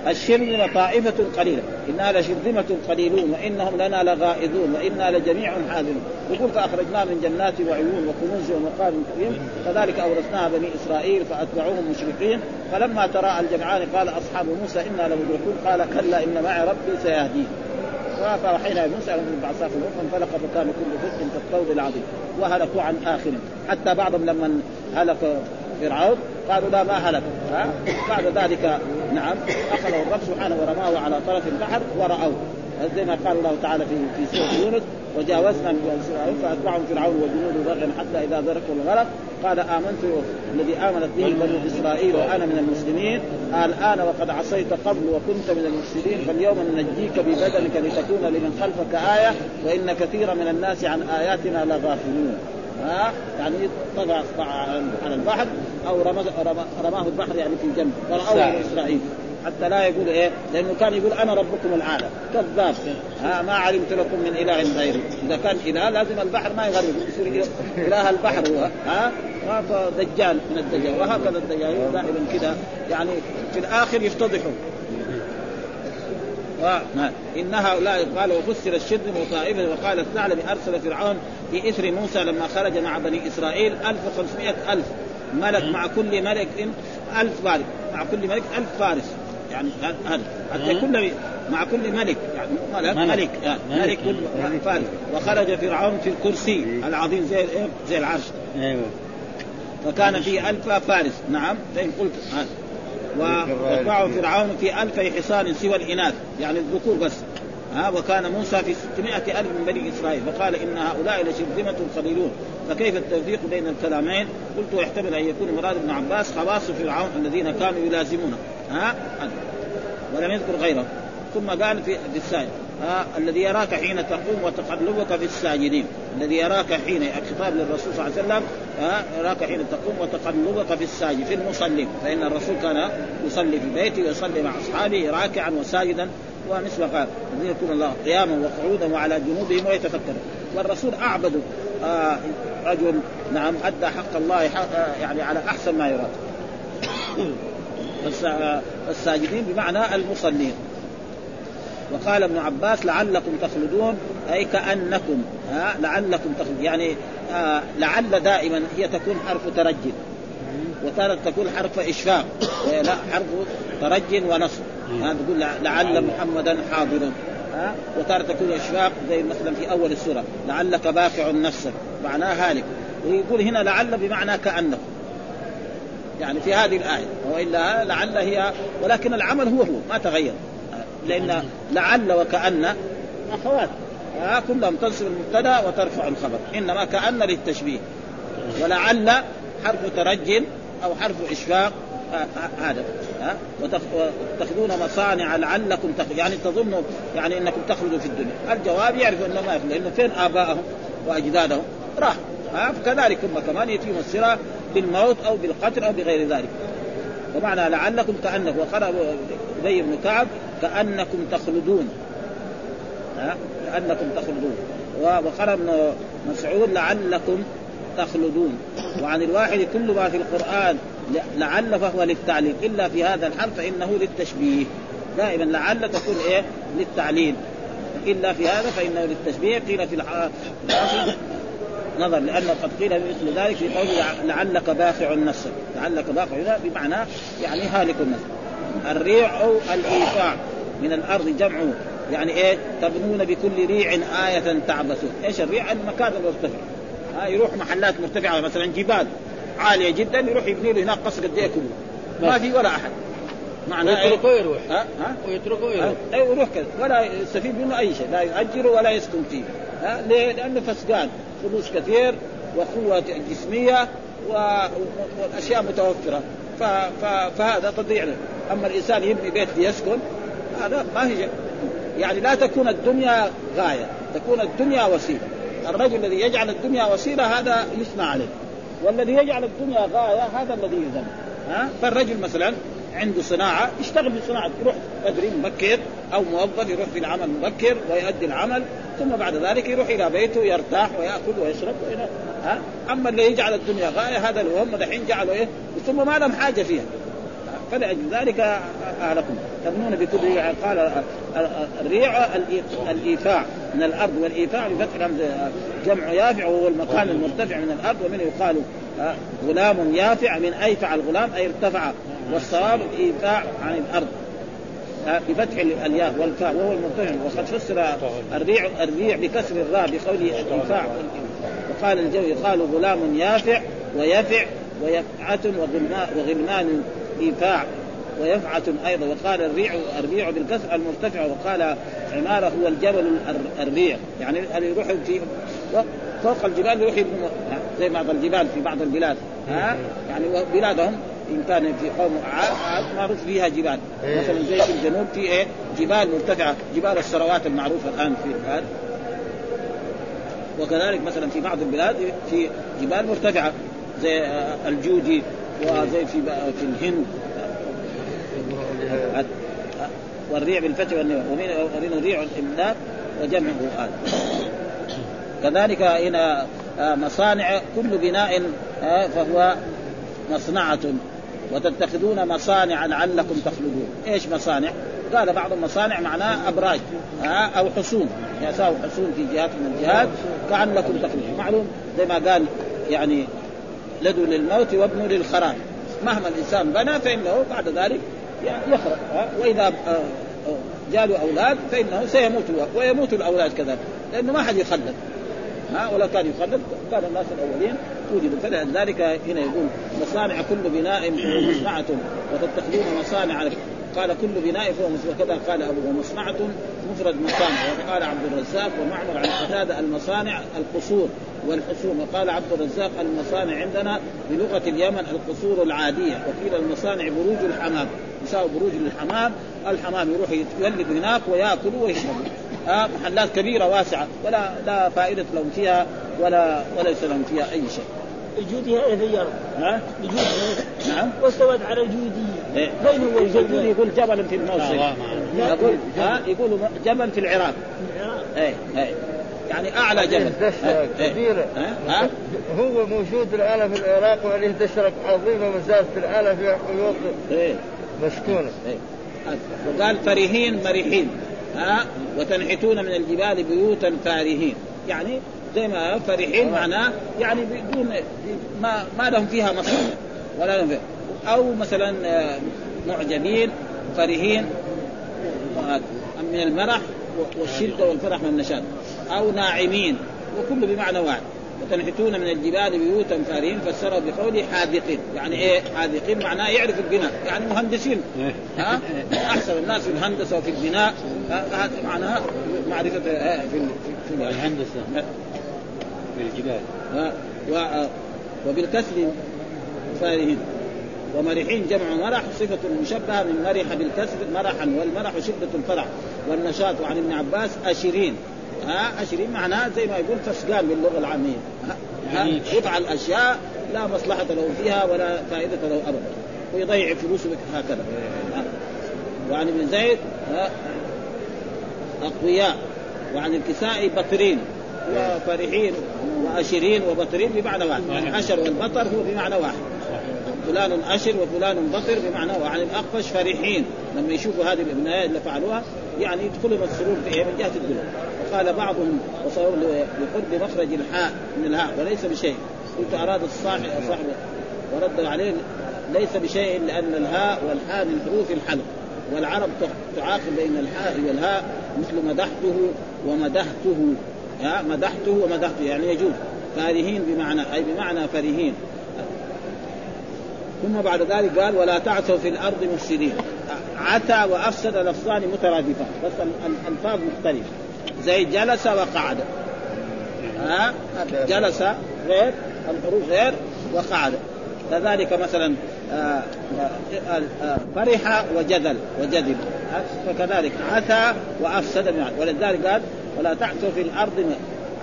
الشرذمة طائفة قليلة. إنا لشرذمة قليلون وإنهم لنا لغائظون وإنا لجميع حاذرون. يقول فأخرجنا من جنات وعيون وكنوز ومقام كريم. كذلك أورثناها بني إسرائيل فأتبعوهم مشرقين. فلما تراءى الجمعان قال أصحاب موسى إنا لمدركون. قال كلا إن معي ربي سيهدين. فأوحينا موسى أن بعصاه فانفلق فكان كل فرق كالطود العظيم. وهلكوا عن آخر حتى بعضهم لما هلك فرعون قالوا لا ما هلك. ها؟ بعد ذلك نعم أخذه الرب سبحانه ورماه على طرف البحر ورأوه. زي ما قال الله تعالى في في سورة يونس وجاوزنا من فأتبعهم فرعون وجنوده بغيا حتى إذا ذركوا الغرق. قال آمنت الذي آمنت به بنو إسرائيل وأنا من المسلمين. الآن وقد عصيت قبل وكنت من المفسدين. فاليوم ننجيك ببدنك لتكون لمن خلفك آية وإن كثيرا من الناس عن آياتنا لغافلون. ها؟ يعني طغى على البحر. أو رماه البحر يعني في الجنة. ورأوه من إسرائيل. حتى لا يقول إيه؟ لأنه كان يقول أنا ربكم الأعلى. كذاب. ها ما علمت لكم من إله غيري. إذا كان إله لازم البحر ما يغرق يصير اله البحر هو. ها؟ دجال من الدجال. وهكذا الدجال دائما كذا يعني في الآخر يفتضحوا. و... إن هؤلاء قال وفسر الشد وطائفة وقال الثعلب أرسل فرعون في إثر موسى لما خرج مع بني إسرائيل 1500 ألف. ملك مع كل ملك ألف فارس. مع كل ملك ألف فارس. يعني هذا حتى كل مع كل ملك. يعني ملك ملك, ملك, يعني ملك. كل فارس. وخرج فرعون في الكرسي العظيم زي زي العرش. أيوه. فكان في ألف فارس. نعم. فإن قلت. هذا. واتبعه فرعون في ألف حصان سوى الإناث. يعني الذكور بس. ها وكان موسى في 600 ألف من بني إسرائيل فقال إن هؤلاء لشرذمة قليلون فكيف التوفيق بين الكلامين؟ قلت يحتمل أن يكون مراد ابن عباس خواص فرعون الذين كانوا يلازمونه. ها؟ ولم يذكر غيره. ثم قال في السائل ها الذي يراك حين تقوم وتقلبك في الساجدين. الذي يراك حين الخطاب للرسول صلى الله عليه وسلم ها يراك حين تقوم وتقلبك في الساجد في المصلين فإن الرسول كان يصلي في بيته ويصلي مع أصحابه راكعا وساجدا ومثل قال يكون الله قياما وقعودا وعلى جنوبهم ويتفكرون. والرسول أعبد آه رجل نعم أدى حق الله حق آه يعني على أحسن ما يراد. الساجدين بمعنى المصلين. وقال ابن عباس لعلكم تخلدون أي كأنكم ها لعلكم تخلدون. يعني آه لعل دائما هي تكون حرف ترج وتارة تكون حرف اشفاق لا حرف ترج ونصب. هذا تقول لعل محمدا حاضر ها وتارة تكون اشفاق زي مثلا في أول السورة. لعلك باقع نفسك معناه هالك. ويقول هنا لعل بمعنى كانكم يعني في هذه الآية. وإلا لعل هي ولكن العمل هو هو ما تغير. لأن لعل وكأن أخوات. آه كلهم تنصب المبتدا وترفع الخبر. إنما كأن للتشبيه. ولعل حرف ترج أو حرف إشفاق هذا ها؟ وتاخذون مصانع لعلكم تخ... يعني تظنوا يعني إنكم تخلدوا في الدنيا. الجواب يعرف إنه ما يخلد لأنه فين ابائهم وأجدادهم؟ راح ها؟ فكذلك هم كمان يتيهم السرى بالموت أو بالقتل أو بغير ذلك. ومعنى لعلكم كانكم وقرأ ابي بن كعب كأنكم تخلدون ها؟ كأنكم تخلدون. وقرأ ابن مسعود لعلكم تخلدون. وعن الواحد كل ما في القرآن لعل فهو للتعليل. إلا في هذا الحرف فإنه للتشبيه. دائما لعل تكون إيه؟ للتعليل. إلا في هذا فإنه للتشبيه. قيل في الاصل نظر لأنه قد قيل مثل ذلك في قوله لعلك باخع نفسك لعلك باخع بمعنى يعني هالك النفس. الريع أو الإيقاع من الأرض جمعه يعني إيه؟ تبنون بكل ريع آية تعبثون، إيش الريع؟ المكان المرتفع. ها يروح محلات مرتفعة مثلا جبال عالية جدا يروح يبني له هناك قصر قد إيه ما في ولا أحد. معناه ويتركه يروح. ها؟ ها؟ ويتركه يروح. اي يروح كذا. ولا يستفيد منه أي شيء. لا يؤجر ولا يسكن فيه. ها؟ ليه؟ لأنه فسقان. فلوس كثير وقوة جسمية والأشياء متوفرة. ف... ف... فهذا تضيع له. أما الإنسان يبني بيت ليسكن هذا ما هي يعني لا تكون الدنيا غاية. تكون الدنيا وسيلة. الرجل الذي يجعل الدنيا وسيلة هذا يثنى عليه. والذي يجعل الدنيا غاية هذا الذي يذم ها؟ فالرجل مثلا عنده صناعة يشتغل في صناعه يروح بدري مبكر أو موظف يروح في العمل مبكر ويؤدي العمل ثم بعد ذلك يروح إلى بيته يرتاح ويأكل ويشرب ها؟ أما اللي يجعل الدنيا غاية هذا اللي هم دحين جعلوا إيه؟ ثم ما لهم حاجة فيها. فلأجل ذلك أهلكم. تبنون بكل قال الريع الإيفاع من الأرض والإيفاع بفتح جمع يافع وهو المكان المرتفع من الأرض ومنه يقال غلام يافع من أيفع الغلام أي ارتفع والصواب الإيفاع عن الأرض. بفتح الياء والفاء وهو المرتفع. وقد فسر الريع الريع بكسر الراء بقوله الإيفاع وقال الجو يقال غلام يافع ويفع ويفعة وغلمان إيفاع ويفعة أيضا. وقال الريع الريع بالكسر المرتفع وقال عمارة هو الجبل الريع. يعني اللي يروح في فوق الجبال يروح زي بعض الجبال في بعض البلاد ها؟ يعني بلادهم إن كان في قوم عاد معروف فيها جبال. مثلا زي في الجنوب في إيه؟ جبال مرتفعة. جبال السروات المعروفة الآن في هذا وكذلك مثلا في بعض البلاد في جبال مرتفعة زي الجودي. وزي في في الهند. والريع بالفتح ومن الريع الاملاك وجمعه آل كذلك هنا مصانع كل بناء فهو مصنعة. وتتخذون مصانع لعلكم تخلدون. إيش مصانع؟ قال بعض المصانع معناه أبراج أو حصون. يساوي حصون في جهات من الجهات كأنكم تخلدون. معلوم؟ زي ما قال يعني لدوا للموت وابنوا للخراب. مهما الإنسان بنى فإنه بعد ذلك يخرب وإذا آه، آه، جاله أولاد فإنه سيموت ويموت الأولاد كذلك. لأنه ما حد يخلد ها؟ ولو كان يخلد كان الناس الأولين وجدوا فلذلك هنا يقول مصانع كل بناء مصنعة وتتخذون مصانع قال كل بناء فهو وكذا قال أبو ومصنعة مفرد مصانع وقال عبد الرزاق ومعمر عن قتادة المصانع القصور والحصون. وقال عبد الرزاق المصانع عندنا بلغة اليمن القصور العادية. وقيل المصانع بروج الحمام. يساوي بروج للحمام. الحمام يروح يولد هناك وياكلوا ويشربوا آه محلات كبيرة واسعة. ولا لا فائدة لهم فيها ولا وليس لهم فيها أي شيء. إيه هي ها؟ الجودية نعم واستوت على الجودية إيه. بين هو يقول يقول جبل في الموصل يقول ها؟ يقولوا جبل في العراق. إيه إيه. يعني أعلى جبل. دشرة إيه. كبيرة. ها؟ هو موجود الآن في العراق وعليه دشرة عظيمة ما زالت الآن فيها حيوط. إيه. مسكونة. إيه. وقال فرحين مرحين ها؟ وتنحتون من الجبال بيوتا فارهين. يعني زي ما فرحين معناه يعني بدون ما ما لهم فيها مصلحة ولا لهم فيها. أو مثلا آه، معجبين فرحين من المرح والشدة والفرح من النشاط. أو ناعمين وكله بمعنى واحد. وتنحتون من الجبال بيوتا فارهين فسروا بقوله حاذقين. يعني إيه حاذقين؟ معناه يعرف البناء. يعني مهندسين. ها؟ أحسن الناس في الهندسه وفي البناء هذا معناه معرفة آه، في في- في الهندسة في الجبال. ها؟ و- وبالكسر فارهين ومرحين جمع مرح صفة مشبهة من مرح بالكسر مرحا والمرح شدة الفرح. والنشاط وعن ابن عباس أشرين ها؟ أشرين معناه زي ما يقول فسقان باللغة العامية. ها؟ ها؟ يفعل أشياء لا مصلحة له فيها ولا فائدة له أبدا. ويضيع فلوسه هكذا. وعن ابن زيد أقوياء. وعن الكسائي بطرين وفرحين وأشرين وبطرين بمعنى واحد. الأشر والبطر هو بمعنى واحد. فلان أشر وفلان بطر بمعنى وعن الأقفش فرحين. لما يشوفوا هذه الأبناء اللي فعلوها يعني يدخلهم السرور في إيه؟ من جهة الدنيا. وقال بعضهم وصور لقرب مخرج الحاء من الهاء وليس بشيء. قلت أراد الصاحب صاحب ورد عليه ليس بشيء لأن الهاء والحاء من حروف الحلق. والعرب تعاقب بين الحاء والهاء مثل مدحته ومدحته. مدحته ومدحته يعني يجوز. فارهين بمعنى أي بمعنى فرهين ثم بعد ذلك قال ولا تعثوا في الأرض مفسدين. عتى وأفسد لفظان مترادفان بس الألفاظ مختلفة. زي جلس وقعد. ها؟ جلس غير الحروف غير وقعد. كذلك مثلا آه، آه، آه، فرح وجدل وجدل. فكذلك عثى وأفسد ولذلك قال ولا تعثوا في الأرض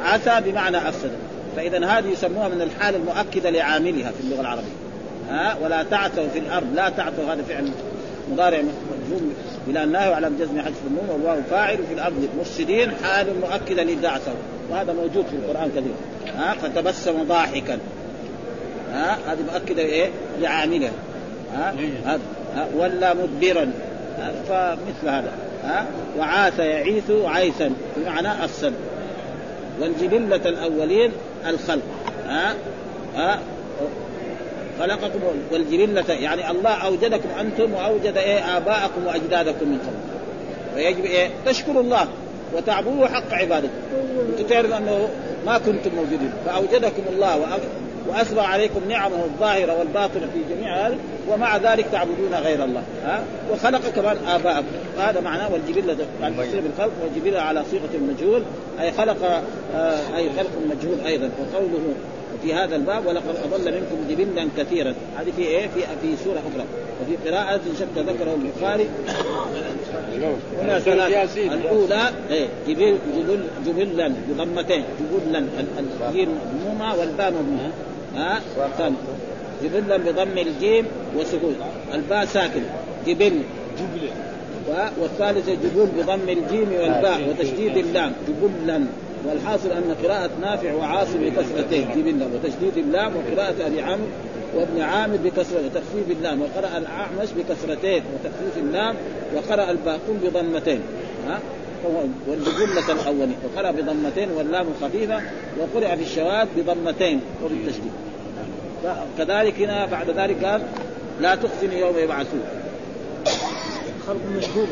عثى بمعنى أفسد. فاذا هذه يسموها من الحال المؤكدة لعاملها في اللغة العربية. ها؟ ولا تعثوا في الأرض. لا تعثوا هذا فعل مضارع مجزوم إلى النهي وعلى جزم حذف النون والواو فاعل في الأرض. مفسدين حال مؤكدة لدعثوا وهذا موجود في القرآن كثير ها؟ فتبسم ضاحكا. ها؟ هذه مؤكدة إيه؟ لعاملها. ها؟ هذا. ها؟ ولا مدبرا؟ فمثل هذا. وعاث يعيث عيثا بمعنى السن والجبلة الأولين الخلق ها؟ ها؟ خلقكم والجبلة يعني الله أوجدكم أنتم وأوجد إيه؟ آباءكم وأجدادكم من قبل. فيجب إيه؟ تشكروا الله وتعبدوه حق عبادته. أنتم تعرف أنه ما كنتم موجودين فأوجدكم الله واسبغ عليكم نعمه الظاهرة والباطنة في جميع هذا ومع ذلك تعبدون غير الله. ها؟ وخلق كمان آباءكم. هذا معناه والجبله يعني تصير بالخلق والجبله على صيغة المجهول أي خلق آه أي خلق مجهول أيضا. وقوله في هذا الباب ولقد أضل منكم جبلا كثيرا. هذه في إيه؟ في في سورة أخرى. وفي قراءة شتى ذكره البخاري. هنا ثلاث الأولى إيه جبل جبل جبلا بضمتين جبلا الجيم مضمومه والباء مضمومه ها؟ جبلا بضم الجيم وسكون. الباء ساكن. جبل. جبل. والثالثة جبل بضم الجيم والباء وتشديد اللام. جبلا والحاصل أن قراءة نافع وعاصم بكسرتين. جبلا وتشديد اللام وقراءة أبي عمرو وابن عامر بكسر وتخفيف اللام. وقرأ الأعمش بكسرتين وتخفيف اللام. وقرأ الباقون بضمتين. ها؟ والبجملة الأولي وقرأ بضمتين واللام خفيفة. وقرأ في الشواذ بضمتين. وبالتشديد كذلك هنا بعد ذلك قال لا تخزني يوم يبعثون. خلق مشهور.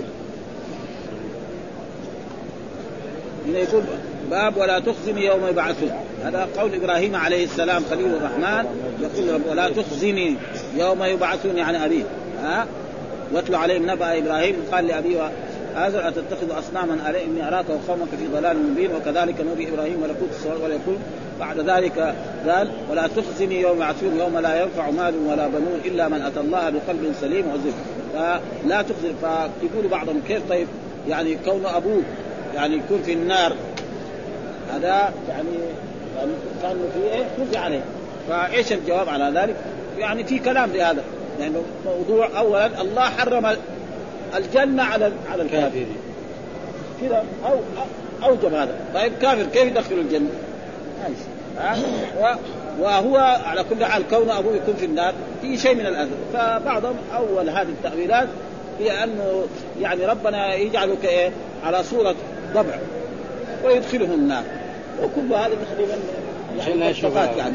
هنا يقول باب ولا تخزني يوم يبعثون. هذا قول إبراهيم عليه السلام خليل الرحمن. يقول رب ولا تخزني يوم يبعثون يعني ابيه ها؟ واتلو عليهم نبأ إبراهيم. قال لابيه هذا أتتخذ أصناما ألي إني أراك وقومك في ضلال مبين. وكذلك نبي إبراهيم ملكوت السماوات والأرض بعد ذلك قال ولا تخزني يوم يعثون يوم لا ينفع مال ولا بنون إلا من أتى الله بقلب سليم وزر فلا تخزن. فيقول بعضهم كيف؟ طيب يعني كون أبوه يعني يكون في النار. هذا يعني يعني كان في إيه؟ خزي عليه. فإيش الجواب على ذلك؟ يعني في كلام لهذا. لأنه يعني موضوع اولا الله حرم الجنة على على الكافرين كذا أو أوجب هذا. طيب كافر كيف يدخل الجنة؟ ها؟ وهو على كل حال كون أبوه يكون في النار في شيء من الأذى. فبعضهم أول هذه التأويلات هي أنه يعني ربنا يجعله كايه على صورة ضبع ويدخله النار. وكل هذا تقريبا يعني يعني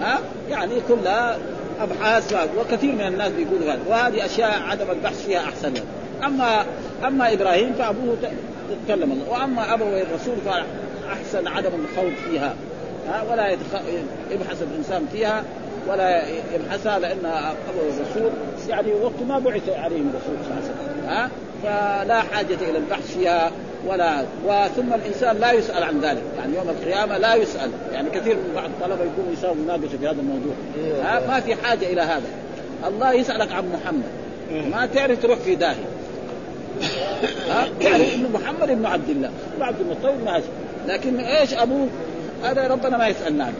ها؟ يعني كلها أبحاث وكثير من الناس بيقولوا هذا. وهذه أشياء عدم البحث فيها أحسن لهم اما أما إبراهيم فأبوه تكلم الله. وأما أبوي الرسول فاحسن عدم الخوض فيها. ها ولا يبحث الإنسان فيها ولا يبحثها لأن ابو الرسول يعني وقت ما بعث عليهم الرسول صلى الله عليه وسلم. ها فلا حاجة إلى البحث فيها ولا وثم الإنسان لا يسأل عن ذلك. يعني يوم القيامة لا يسأل. يعني كثير من بعض الطلبة يكونوا يساووا مناقشه في هذا الموضوع. ها ما في حاجة إلى هذا. الله يسألك عن محمد. ما تعرف تروح في داهية. ها يعني إنه محمد بن عبد الله. بن عبد المطلب ماشي لكن إيش أبوه؟ هذا ربنا ما يسالنا عنه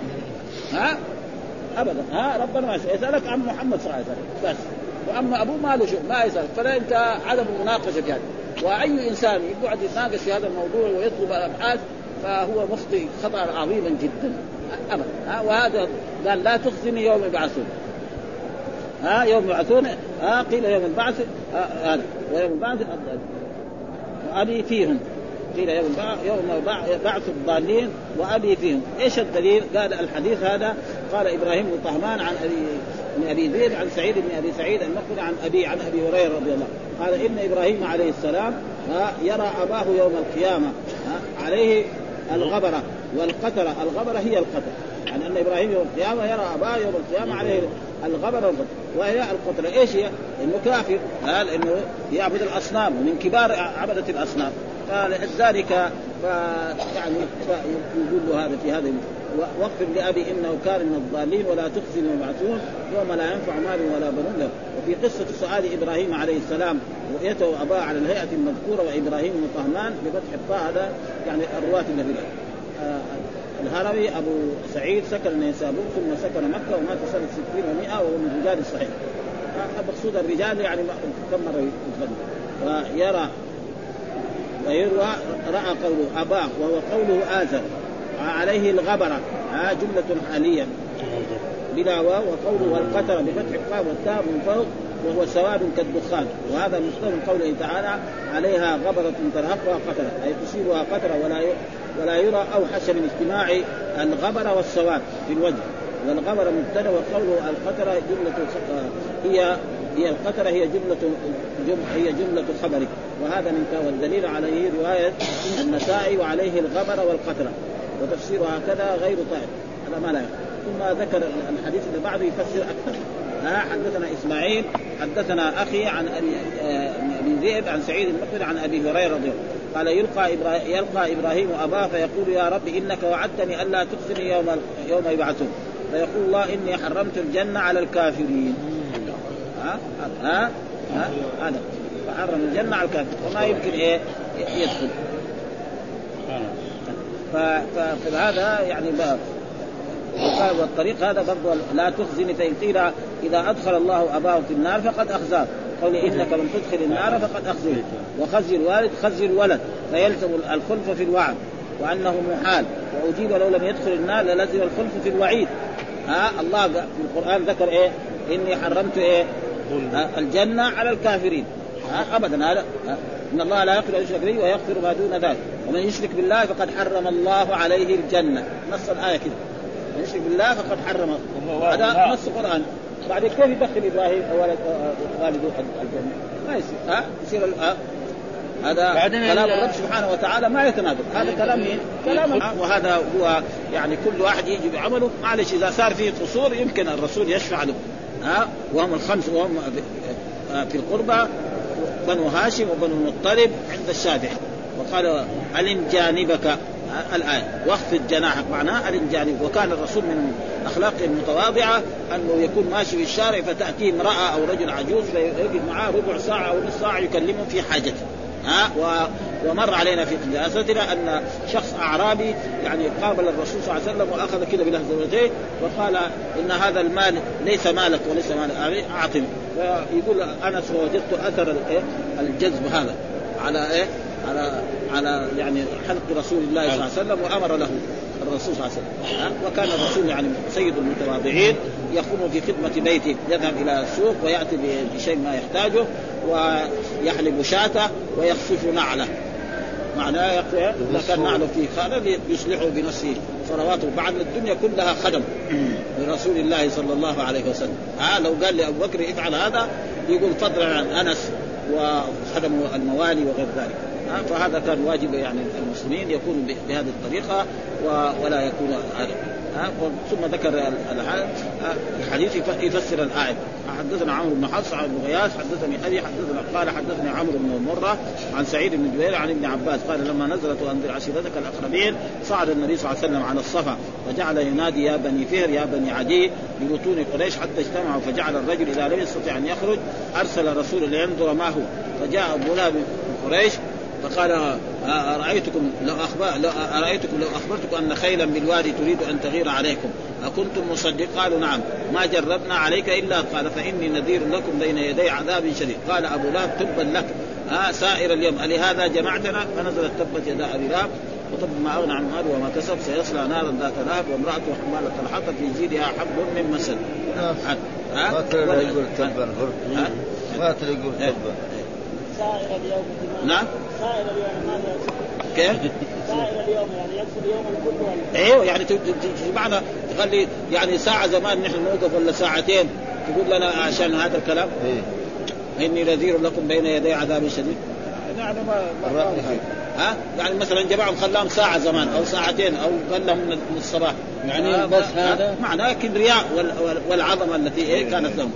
ها؟ ابدا. ها؟ ربنا ما يسأل. يسألك عن محمد صلى الله عليه وسلم. بس. وأما أبوه ما له شغل ما يسأل. فلا أنت عدم المناقشه في هذا وأي إنسان يقعد يتناقش في هذا الموضوع ويطلب الابحاث فهو مخطئ خطأ عظيما جدا. ابدا. ها؟ وهذا قال لا تخزني يوم يبعثون. ها؟ يوم يبعثون. ها؟ قيل يوم البعث. هذا. ويوم البعث. ابي فيهم. قيل يوم يوم بعث الضالين وأبي فيهم، إيش الدليل؟ قال الحديث هذا. قال إبراهيم بن طهمان عن ابي من أبي زيد عن سعيد بن أبي سعيد المقبري عن ابي عن أبي هريرة رضي الله قال إن إبراهيم عليه السلام يرى أباه يوم القيامة عليه الغبرة والقتره، الغبرة هي القتره، يعني أن إبراهيم يوم القيامة يرى أباه يوم القيامة عليه الغبره والقتره، وهي القتره، إيش هي؟ إنه كافر، قال إنه يعبد الأصنام. ومن كبار عبدة الأصنام، فلذلك يعني يقول هذا في هذا واغفر لأبي إنه كان من الضالين ولا تخزني ويبعثون يوم لا ينفع مال ولا بنون له. وفي قصة سؤال إبراهيم عليه السلام رؤيته أباه على الهيئة المذكورة وإبراهيم بن طهمان بفتح الطاء هذا يعني الرواة النبي آه الهروي أبو سعيد سكن نيسابور ثم سكن مكة ومات سنة 60 و100 وهو من الرجال الصحيح. المقصود الرجال يعني كم مرة يتغنى ويرى ويروى رأى قوله اباه وهو قوله اثر عليه الغبرة. ها جملة حالية. بلا واو وقوله والقتر بفتح القاف والتاء من فوق. وهو سواد كالدخان. وهذا مصدر قوله تعالى عليها غبرة ترهقها قترة. أي تصيبها قترة ولا ولا يرى أوحش من اجتماع الغبرة والسواد في الوجه. والغبرة مبتدأ وقوله القترة جملة هي هي القترة هي جملة جم هي جملة خبره. وهذا من والدليل عليه رواية النسائي وعليه الغبر والقترة. وتفسير هكذا غير طائر هذا ما لا ثم ذكر الحديث اللي بعده يفسر أكثر. ها حدثنا إسماعيل حدثنا أخي عن أبي آه، ذئب عن سعيد المقبري عن أبي هريرة رضي الله قال يلقى إبراهيم يلقى إبراهيم أباه فيقول يا رب إنك وعدتني ألا تخزني يوم يوم يبعثون. فيقول الله إني حرمت الجنة على الكافرين. ها؟ ها؟ ها؟ هذا. فحرم الجنة على الكافر وما يمكن إيه؟ يدخل. فهذا يعني والطريق هذا برضه لا تخزني فإن قيل إذا أدخل الله أباه في النار فقد أخزاه. قول إنك لم تدخل النار فقد أخزيه. وخزي الوالد خزي الولد. فيلزم الخلف في الوعد. وأنه محال. وأجيب لو لم يدخل النار للزم الخلف في الوعيد. ها الله في القرآن ذكر إيه؟ إني حرمت إيه؟ ها الجنة على الكافرين. ها ابدا هذا. إن الله لا يغفر أن يشرك به ويغفر ما دون ذلك. ومن يشرك بالله فقد حرم الله عليه الجنة. نص الآية كده. من يشرك بالله فقد حرم هذا نص قران بعد كيف يدخل إبراهيم ولد والده الجنة؟ ما يصير. ها؟ يصير هذا كلام الرب سبحانه وتعالى ما يتناقض. هذا كلام مين؟ كلام وهذا هو يعني كل واحد يجي بعمله معلش إذا صار فيه قصور يمكن الرسول يشفع له. ها؟ وهم الخمس وهم في القربى بنو هاشم وبنو المطلب عند الشافعي. وقال ألن جانبك الآية واخفض جناحك معناه ألن جانبك وكان الرسول من أخلاقه المتواضعة أنه يكون ماشي في الشارع فتأتيه امرأة أو رجل عجوز فيجد معاه ربع ساعة أو نصف ساعة يكلمه في حاجته. ها؟ و... ومر علينا في دراستنا أن شخص أعرابي يعني قابل الرسول صلى الله عليه وسلم وأخذ كده بلهجته وقال إن هذا المال ليس مالك وليس مال أعطني. فيقول انس وجدت أثر الجذب هذا على إيه؟ على على يعني حلق رسول الله صلى الله عليه وسلم وأمر له الرسول صلى الله عليه وسلم وكان الرسول يعني سيد المتواضعين يقوم في خدمة بيته يذهب إلى السوق ويأتي بشيء ما يحتاجه ويحلب شاته ويخفف نعله. معناه إذا كان نعله فيه خلل يصلحه بنفسه. صلواته بعد الدنيا كلها خدم لرسول الله صلى الله عليه وسلم. ها؟ لو قال لأبو بكر افعل هذا يقول فضلا عن أنس وخدم الموالي وغير ذلك. فهذا كان واجب يعني المسلمين يكونوا بهذه الطريقة ولا يكون هذا. ثم ذكر الحديث يفسر الآية. حدثنا عمرو بن حفص عن غياث حدثني أبي حدثنا قال حدثني عمرو بن مرة عن سعيد بن جبير عن ابن عباس قال لما نزلت وانذر عشيرتك الأقربين صعد النبي صلى الله عليه وسلم على الصفا وجعل ينادي يا بني فهر يا بني عدي ببطون قريش حتى اجتمعوا فجعل الرجل إذا لم يستطع أن يخرج أرسل رسول لينظر ما هو. فجاء من قريش فقال أرأيتكم لو أخبر لو أرأيتكم لو أخبرتكم أن خيلا بالوادي تريد أن تغير عليكم أكنتم مصدق قالوا نعم. ما جربنا عليك إلا؟ قال فإني نذير لكم بين يدي عذاب شديد. قال أبو لهب تبا لك. آه سائر اليوم. ألهذا جمعتنا؟ فنزلت تبت يدا أبي لهب. وطب ما أغنى عن ماله وما كسب. سيصلى نارا ذات لهب. وامرأته حمالة الحطب في جيدها حبل من مسد. ما يقول تبا ما يقول تبا سائر اليوم نعم. سائر اليوم ماذا كيف؟ سائر اليوم يعني يقصد اليوم الكل ولا أيوه يعني تجمعنا تخلي يعني ساعة زمان نحن نوقف ولا ساعتين تقول لنا عشان هذا الكلام؟ إيه؟ إني نذير لكم بين يدي عذاب شديد. يعني ما ما ها؟ يعني مثلا جماعهم خلاهم ساعة زمان أو ساعتين أو قال لهم من الصباح يعني بس هذا. معناه كبرياء والعظمة التي إيه كانت لهم.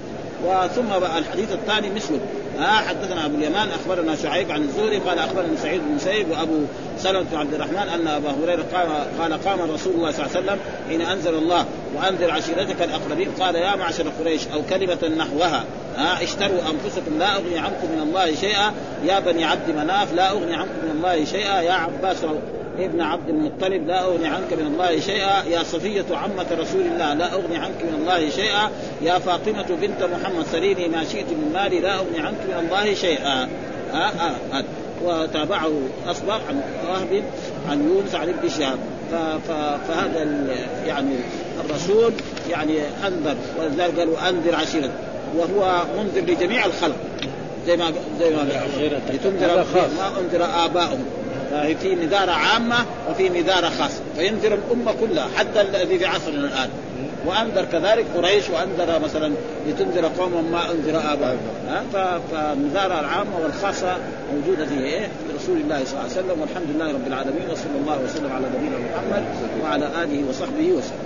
وثم الحديث الثاني مثله. ها حدثنا أبو اليمان أخبرنا شعيب عن الزهري قال اخبرني سعيد بن مسيب وأبو سلمة بن عبد الرحمن أن أبا هريرة قال قال قام رسول الله صلى الله عليه وسلم حين أنزل الله وأنذر عشيرتك الأقربين. قال يا معشر قريش أو كلمة نحوها. ها اشتروا أنفسكم لا أغني عنكم من الله شيئا. يا بني عبد مناف لا أغني عنكم من الله شيئا. يا عباس ابن عبد المطلب لا أغني عنك من الله شيئا. يا صفية عمة رسول الله لا أغني عنك من الله شيئا. يا فاطمة بنت محمد سليني ما شئت من مالي لا أغني عنك من الله شيئا. ها ها ها وتابعه أصبغ عن وهب عن يونس عن ابن شهاب. فهذا يعني الرسول يعني أنذر ولذلك قالوا أنذر عشيرتك. وهو منذر لجميع الخلق. زي ما زي ما لتنذر ما أنذر ابائهم ففي نذارة عامة وفي نذارة خاصة. فينذر الأمة كلها حتى الذي في عصرنا الآن. وأنذر كذلك قريش وأنذر مثلا لتنذر قوما ما أنذر آبائهم فالنذارة العامة والخاصة موجودة في إيه؟ في رسول الله صلى الله عليه وسلم والحمد لله رب العالمين وصلى الله وسلم على نبينا محمد وعلى آله وصحبه وسلم.